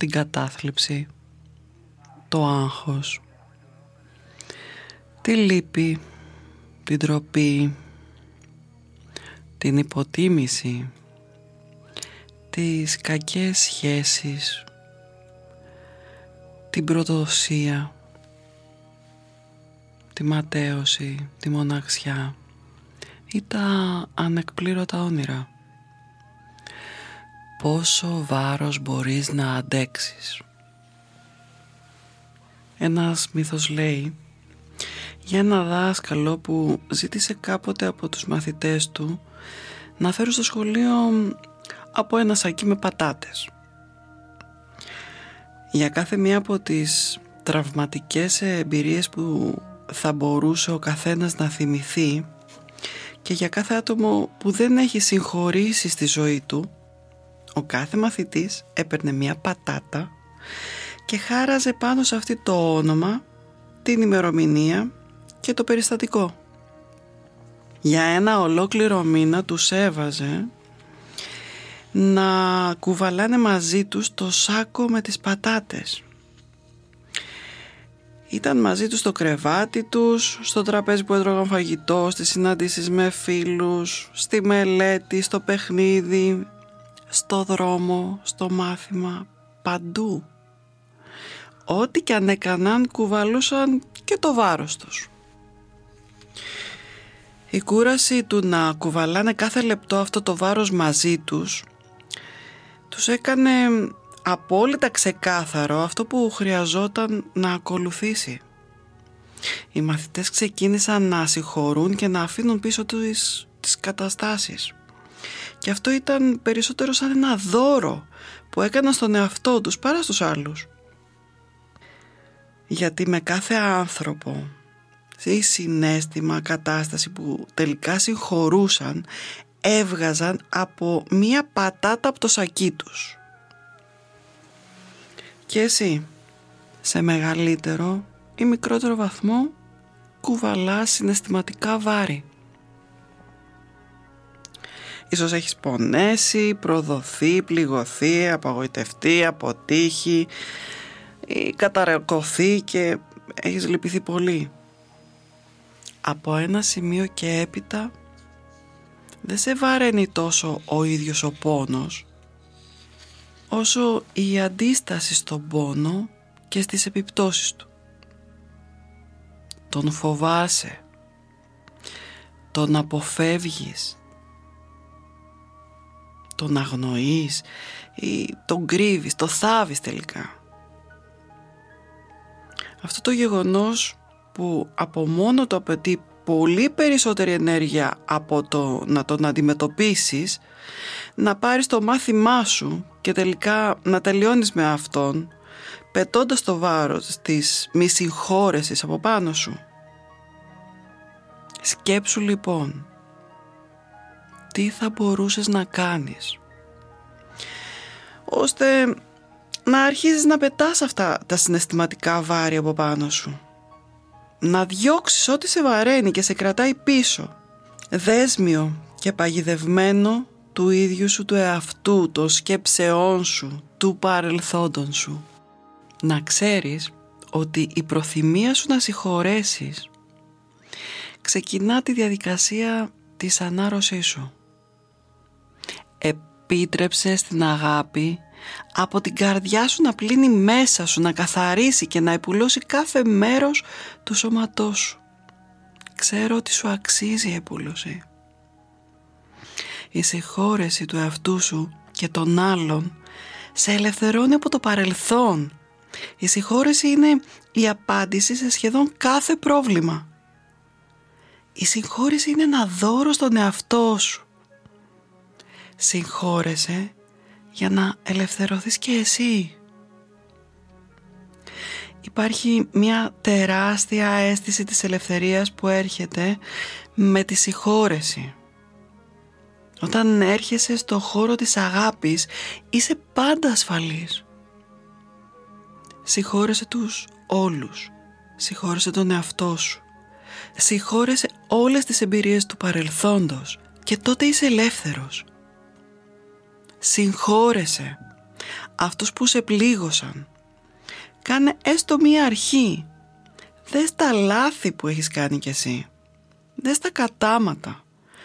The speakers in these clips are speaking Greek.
την κατάθλιψη, το άγχος, τη λύπη, την τροπή, την υποτίμηση, τις κακές σχέσεις, την προδοσία, τη ματέωση, τη μοναξιά ή τα ανεκπλήρωτα όνειρα. Πόσο βάρος μπορείς να αντέξεις. Ένας μύθος λέει για ένα δάσκαλο που ζήτησε κάποτε από τους μαθητές του να φέρουν στο σχολείο από ένα σακί με πατάτες. Για κάθε μία από τις τραυματικές εμπειρίες που θα μπορούσε ο καθένας να θυμηθεί και για κάθε άτομο που δεν έχει συγχωρήσει στη ζωή του ο κάθε μαθητής έπαιρνε μία πατάτα και χάραζε πάνω σε αυτή το όνομα, την ημερομηνία και το περιστατικό. Για ένα ολόκληρο μήνα τους έβαζε να κουβαλάνε μαζί τους το σάκο με τις πατάτες. Ήταν μαζί τους στο κρεβάτι τους, στο τραπέζι που έτρωγαν φαγητό, στις συναντήσεις με φίλους, στη μελέτη, στο παιχνίδι, στο δρόμο, στο μάθημα, παντού. Ό,τι και αν έκαναν κουβαλούσαν και το βάρος τους. Η κούραση του να κουβαλάνε κάθε λεπτό αυτό το βάρος μαζί τους τους έκανε απόλυτα ξεκάθαρο αυτό που χρειαζόταν να ακολουθήσει. Οι μαθητές ξεκίνησαν να συγχωρούν και να αφήνουν πίσω τους τις καταστάσεις. Και αυτό ήταν περισσότερο σαν ένα δώρο που έκαναν στον εαυτό τους παρά στους άλλους. Γιατί με κάθε άνθρωπο ή συνέστημα, κατάσταση που τελικά συγχωρούσαν έβγαζαν από μία πατάτα από το σακί τους. Και εσύ, σε μεγαλύτερο ή μικρότερο βαθμό, κουβαλάς συναισθηματικά βάρη. Ίσως έχεις πονέσει, προδοθεί, πληγωθεί, απαγοητευτεί, αποτύχει ή καταρακωθεί και έχεις λυπηθεί πολύ. Από ένα σημείο και έπειτα δεν σε βαραίνει τόσο ο ίδιος ο πόνος όσο η αντίσταση στον πόνο και στις επιπτώσεις του. Τον φοβάσαι, τον αποφεύγεις, τον αγνοείς ή τον κρύβεις, το θάβεις τελικά. Αυτό το γεγονός που από μόνο το απαιτεί πολύ περισσότερη ενέργεια από το να τον αντιμετωπίσεις να πάρεις το μάθημά σου και τελικά να τελειώνεις με αυτόν πετώντας το βάρος της μη συγχώρεσης από πάνω σου. Σκέψου λοιπόν τι θα μπορούσες να κάνεις ώστε να αρχίζεις να πετάς αυτά τα συναισθηματικά βάρη από πάνω σου να διώξεις ό,τι σε βαραίνει και σε κρατάει πίσω. Δέσμιο και παγιδευμένο του ίδιου σου του εαυτού, των σκέψεών σου, του παρελθόντων σου. Να ξέρεις ότι η προθυμία σου να συγχωρέσεις ξεκινά τη διαδικασία της ανάρρωσής σου. Επίτρεψε στην αγάπη από την καρδιά σου να πλύνει μέσα σου, να καθαρίσει και να επουλώσει κάθε μέρος του σώματός σου. Ξέρω ότι σου αξίζει η επούλωση. Η συγχώρεση του εαυτού σου και των άλλων σε ελευθερώνει από το παρελθόν. Η συγχώρεση είναι η απάντηση σε σχεδόν κάθε πρόβλημα. Η συγχώρεση είναι ένα δώρο στον εαυτό σου. Συγχώρεσαι για να ελευθερωθείς και εσύ. Υπάρχει μια τεράστια αίσθηση της ελευθερίας που έρχεται με τη συγχώρεση. Όταν έρχεσαι στο χώρο της αγάπης είσαι πάντα ασφαλής. Συγχώρεσαι τους όλους. Συγχώρεσαι τον εαυτό σου. Συγχώρεσαι όλες τις εμπειρίες του παρελθόντος και τότε είσαι ελεύθερος. Συγχώρεσαι αυτούς που σε πλήγωσαν. Κάνε έστω μία αρχή. Δες τα λάθη που έχεις κάνει κι εσύ. Δες τα κατάματα.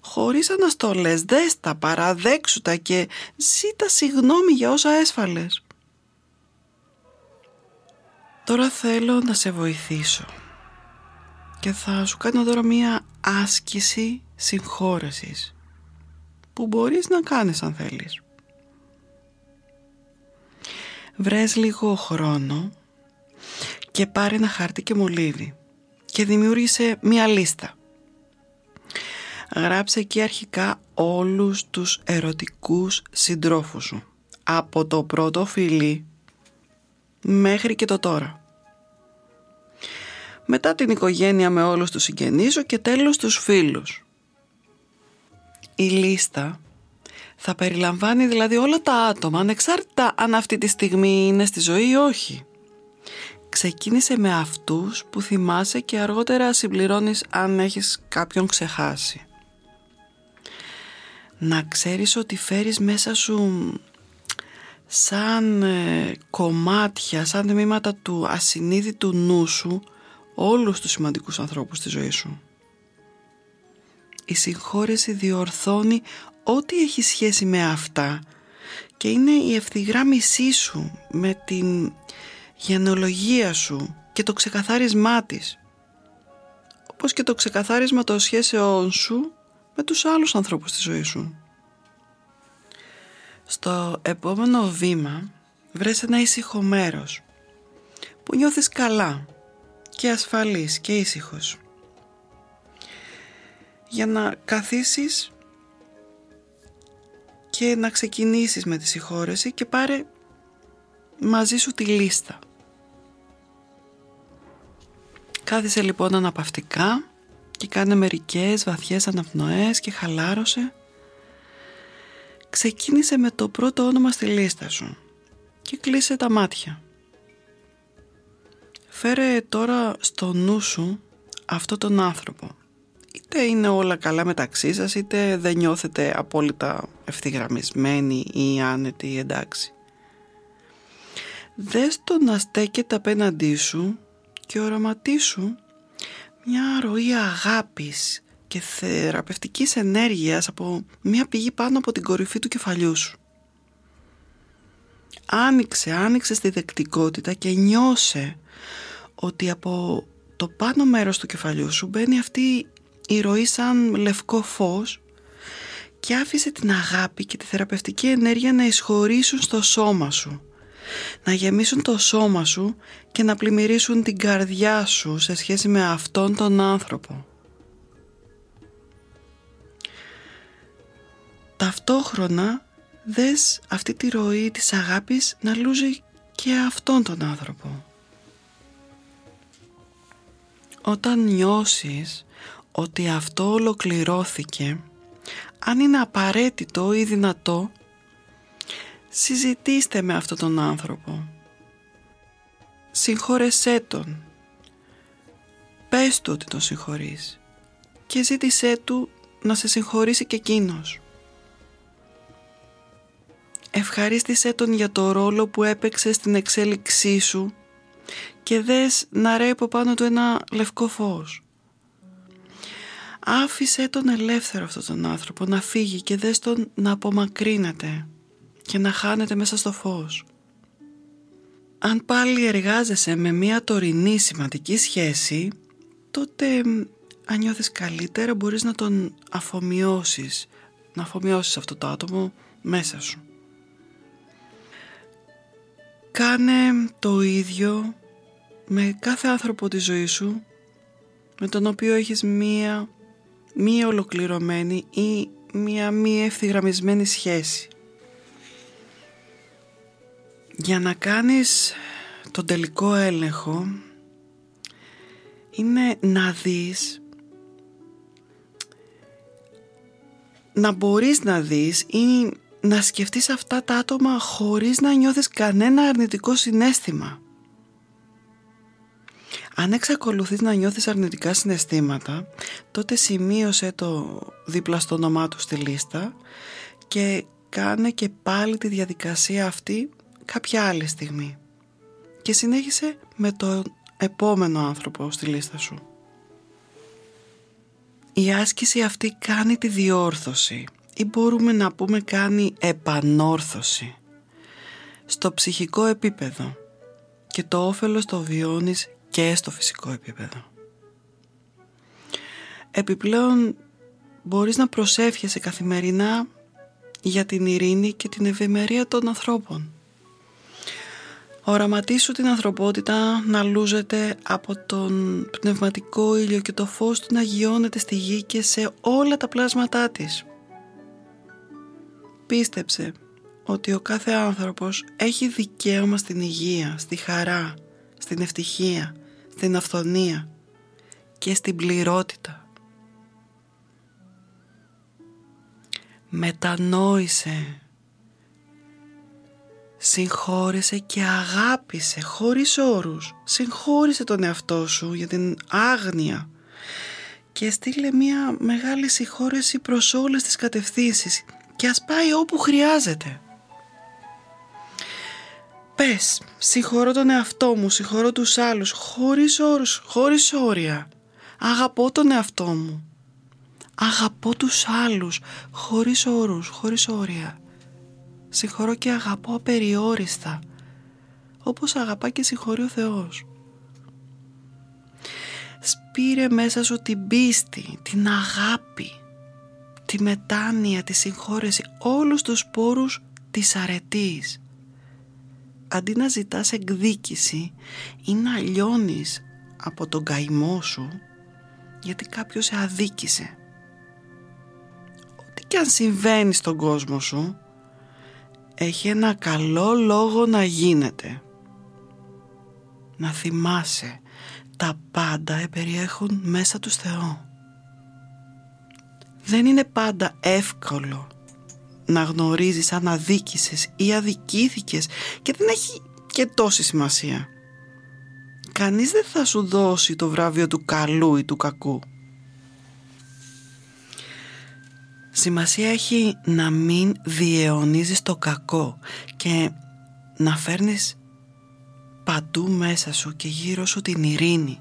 Χωρίς αναστολές, δες τα, παραδέξου τα και ζήτα συγνώμη για όσα έσφαλες. Τώρα θέλω να σε βοηθήσω και θα σου κάνω τώρα μία άσκηση συγχώρεσης που μπορείς να κάνεις αν θέλεις. Βρες λίγο χρόνο και πάρε ένα χάρτη και μολύβι και δημιούργησε μία λίστα. Γράψε εκεί αρχικά όλους τους ερωτικούς συντρόφους σου από το πρώτο φιλί μέχρι και το τώρα μετά την οικογένεια με όλους τους συγγενείς και τέλος τους φίλους. Η λίστα θα περιλαμβάνει δηλαδή όλα τα άτομα ανεξάρτητα αν αυτή τη στιγμή είναι στη ζωή ή όχι. Ξεκίνησε με αυτούς που θυμάσαι και αργότερα συμπληρώνεις αν έχεις κάποιον ξεχάσει. Να ξέρεις ότι φέρεις μέσα σου σαν ε, κομμάτια, σαν τμήματα του ασυνείδητου νου σου όλους τους σημαντικούς ανθρώπους στη ζωή σου. Η συγχώρεση διορθώνει ό,τι έχει σχέση με αυτά και είναι η ευθυγράμμισή σου με την γενεολογία σου και το ξεκαθάρισμά της όπως και το ξεκαθάρισμα των σχέσεών σου με τους άλλους ανθρώπους στη ζωή σου. Στο επόμενο βήμα βρες ένα ήσυχο μέρος που νιώθεις καλά και ασφαλής και ήσυχος. Για να καθίσεις και να ξεκινήσεις με τη συγχώρεση και πάρε μαζί σου τη λίστα. Κάθισε λοιπόν αναπαυτικά και κάνε μερικές βαθιές αναπνοές και χαλάρωσε. Ξεκίνησε με το πρώτο όνομα στη λίστα σου και κλείσε τα μάτια. Φέρε τώρα στο νου σου αυτό τον άνθρωπο. Είτε είναι όλα καλά μεταξύ σας, είτε δεν νιώθετε απόλυτα ευθυγραμμισμένοι ή άνετοι ή εντάξει. Δες το να στέκεται απέναντί σου και οραματίσου μια ροή αγάπης και θεραπευτικής ενέργειας από μια πηγή πάνω από την κορυφή του κεφαλιού σου. Άνοιξε, άνοιξε στη δεκτικότητα και νιώσε ότι από το πάνω μέρος του κεφαλιού σου μπαίνει αυτή η ροή σαν λευκό φως και άφησε την αγάπη και τη θεραπευτική ενέργεια να εισχωρήσουν στο σώμα σου να γεμίσουν το σώμα σου και να πλημμυρίσουν την καρδιά σου σε σχέση με αυτόν τον άνθρωπο. Ταυτόχρονα δες αυτή τη ροή της αγάπης να λούζει και αυτόν τον άνθρωπο. Όταν νιώσεις ότι αυτό ολοκληρώθηκε, αν είναι απαραίτητο ή δυνατό, συζητήστε με αυτόν τον άνθρωπο. Συγχώρεσέ τον. πες του ότι τον συγχωρείς και ζήτησέ του να σε συγχωρήσει και εκείνος. Ευχαρίστησέ τον για το ρόλο που έπαιξε στην εξέλιξή σου και δες να ρέει από πάνω του ένα λευκό φως. Άφησέ τον ελεύθερο αυτόν τον άνθρωπο να φύγει και δες τον να απομακρύνεται και να χάνεται μέσα στο φως. Αν πάλι εργάζεσαι με μια τωρινή σημαντική σχέση, τότε αν νιώθεις καλύτερα μπορείς να τον αφομοιώσεις, να αφομοιώσεις αυτό το άτομο μέσα σου. Κάνε το ίδιο με κάθε άνθρωπο της ζωής σου με τον οποίο έχεις μία μη ολοκληρωμένη ή μία μη ευθυγραμμισμένη σχέση. Για να κάνεις τον τελικό έλεγχο είναι να δεις να μπορείς να δεις ή να σκεφτείς αυτά τα άτομα χωρίς να νιώθεις κανένα αρνητικό συνέστημα. Αν εξακολουθείς να νιώθεις αρνητικά συναισθήματα, τότε σημείωσε το δίπλα στο όνομά του στη λίστα και κάνε και πάλι τη διαδικασία αυτή κάποια άλλη στιγμή. Και συνέχισε με τον επόμενο άνθρωπο στη λίστα σου. Η άσκηση αυτή κάνει τη διόρθωση ή μπορούμε να πούμε κάνει επανόρθωση στο ψυχικό επίπεδο και το όφελος το βιώνεις και στο φυσικό επίπεδο. Επιπλέον μπορείς να προσεύχεσαι καθημερινά για την ειρήνη και την ευημερία των ανθρώπων. Οραματίσου την ανθρωπότητα να λούζεται από τον πνευματικό ήλιο και το φως του να γιώνεται στη γη και σε όλα τα πλάσματά της. Πίστεψε ότι ο κάθε άνθρωπος έχει δικαίωμα στην υγεία, στη χαρά, στην ευτυχία, στην αυθονία και στην πληρότητα. Μετανόησε, συγχώρεσε και αγάπησε χωρίς όρους. Συγχώρησε τον εαυτό σου για την άγνοια και στείλε μια μεγάλη συγχώρεση προς όλες τις κατευθύνσεις και ας πάει όπου χρειάζεται. Πες, συγχωρώ τον εαυτό μου, συγχωρώ τους άλλους, χωρίς όρους, χωρίς όρια. Αγαπώ τον εαυτό μου. Αγαπώ τους άλλους, χωρίς όρους, χωρίς όρια. Συγχωρώ και αγαπώ απεριόριστα, όπως αγαπά και συγχωρεί ο Θεός. Σπήρε μέσα σου την πίστη, την αγάπη, τη μετάνοια, τη συγχώρεση, όλους τους πόρους της αρετής αντί να ζητάς εκδίκηση ή να λιώνεις από τον καημό σου γιατί κάποιος σε αδίκησε. Ό,τι και αν συμβαίνει στον κόσμο σου έχει ένα καλό λόγο να γίνεται. Να θυμάσαι τα πάντα επεριέχουν μέσα του Θεό. Δεν είναι πάντα εύκολο να γνωρίζεις αν αδίκησες ή αδικήθηκες και δεν έχει και τόση σημασία. Κανείς δεν θα σου δώσει το βράβιο του καλού ή του κακού. Σημασία έχει να μην διαιωνίζεις το κακό και να φέρνεις παντού μέσα σου και γύρω σου την ειρήνη.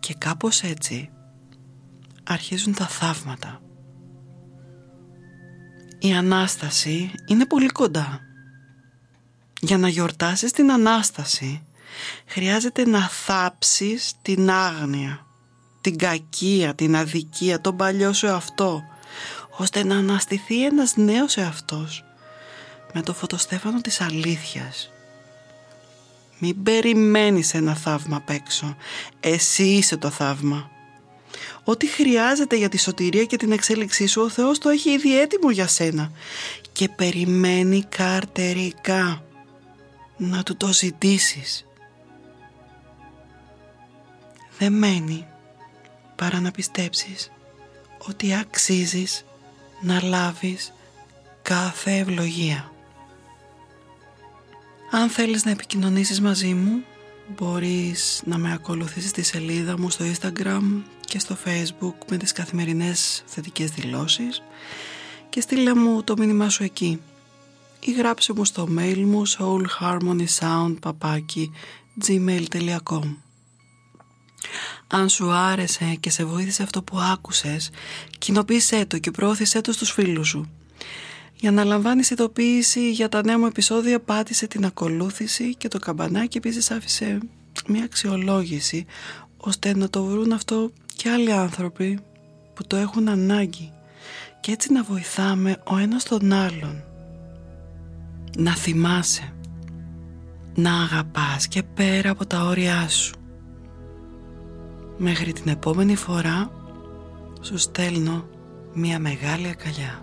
Και κάπως έτσι αρχίζουν τα θαύματα η Ανάσταση είναι πολύ κοντά. Για να γιορτάσεις την Ανάσταση χρειάζεται να θάψεις την άγνοια, την κακία, την αδικία, τον παλιό σου εαυτό ώστε να αναστηθεί ένας νέος εαυτός με το φωτοστέφανο της αλήθειας. Μην περιμένεις ένα θαύμα απ' έξω. Εσύ είσαι το θαύμα. Ό,τι χρειάζεται για τη σωτηρία και την εξέλιξή σου ο Θεός το έχει ήδη έτοιμο για σένα και περιμένει καρτερικά να του το ζητήσεις. Δεν μένει παρά να πιστέψεις ότι αξίζεις να λάβεις κάθε ευλογία. Αν θέλεις να επικοινωνήσεις μαζί μου Μπορείς να με ακολουθήσεις στη σελίδα μου στο Instagram και στο Facebook με τις καθημερινές θετικές δηλώσεις και στείλε μου το μήνυμά σου εκεί ή γράψε μου στο mail μου soulharmonysound.gmail.com Αν σου άρεσε και σε βοήθησε αυτό που άκουσες, κοινοποίησέ το και προώθησέ το στους φίλους σου. Για να λαμβάνεις ειδοποίηση για τα νέα μου επεισόδια πάτησε την ακολούθηση και το καμπανάκι επίσης άφησε μια αξιολόγηση ώστε να το βρουν αυτό και άλλοι άνθρωποι που το έχουν ανάγκη και έτσι να βοηθάμε ο ένας τον άλλον. Να θυμάσαι, να αγαπάς και πέρα από τα όρια σου. Μέχρι την επόμενη φορά σου στέλνω μια μεγάλη αγκαλιά.